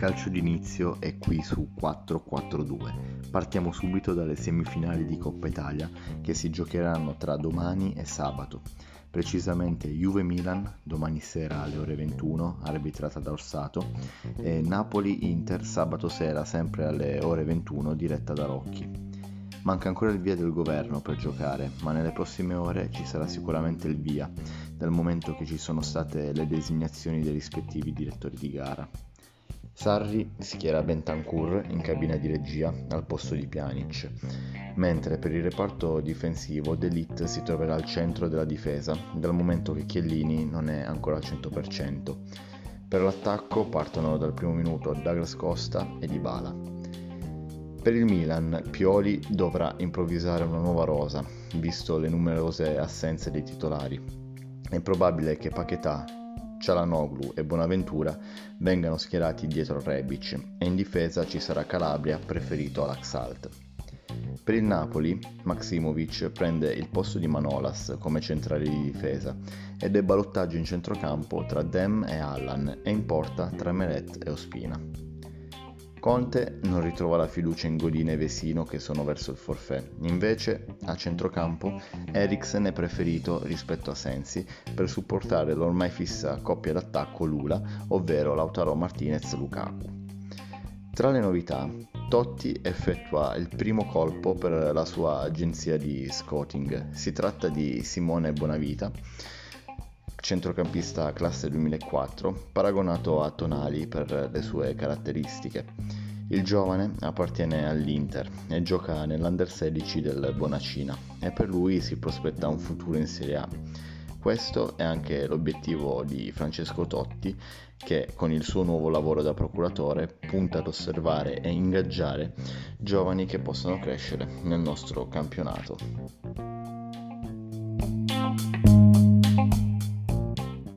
calcio d'inizio è qui su 4-4-2. Partiamo subito dalle semifinali di Coppa Italia che si giocheranno tra domani e sabato. Precisamente Juve-Milan domani sera alle ore 21, arbitrata da Orsato, e Napoli-Inter sabato sera sempre alle ore 21, diretta da Rocchi. Manca ancora il via del governo per giocare, ma nelle prossime ore ci sarà sicuramente il via, dal momento che ci sono state le designazioni dei rispettivi direttori di gara. Sarri schiera Bentancur in cabina di regia al posto di Pjanic, mentre per il reparto difensivo D'Elite si troverà al centro della difesa, dal momento che Chiellini non è ancora al 100%. Per l'attacco partono dal primo minuto Douglas Costa e Dybala. Per il Milan, Pioli dovrà improvvisare una nuova rosa, visto le numerose assenze dei titolari. È probabile che Paquetà, Cialanoglu e Bonaventura vengano schierati dietro Rebic e in difesa ci sarà Calabria preferito all'Axalt. Per il Napoli, Maximovic prende il posto di Manolas come centrale di difesa ed è ballottaggio in centrocampo tra Dem e Allan e in porta tra Meret e Ospina. Conte non ritrova la fiducia in Godin e Vesino che sono verso il forfè, invece a centrocampo Eriksen è preferito rispetto a Sensi per supportare l'ormai fissa coppia d'attacco Lula, ovvero Lautaro Martinez-Lukaku. Tra le novità, Totti effettua il primo colpo per la sua agenzia di scouting. Si tratta di Simone Bonavita, centrocampista classe 2004, paragonato a Tonali per le sue caratteristiche. Il giovane appartiene all'Inter e gioca nell'Under 16 del Bonacina e per lui si prospetta un futuro in Serie A. Questo è anche l'obiettivo di Francesco Totti che con il suo nuovo lavoro da procuratore punta ad osservare e ingaggiare giovani che possono crescere nel nostro campionato.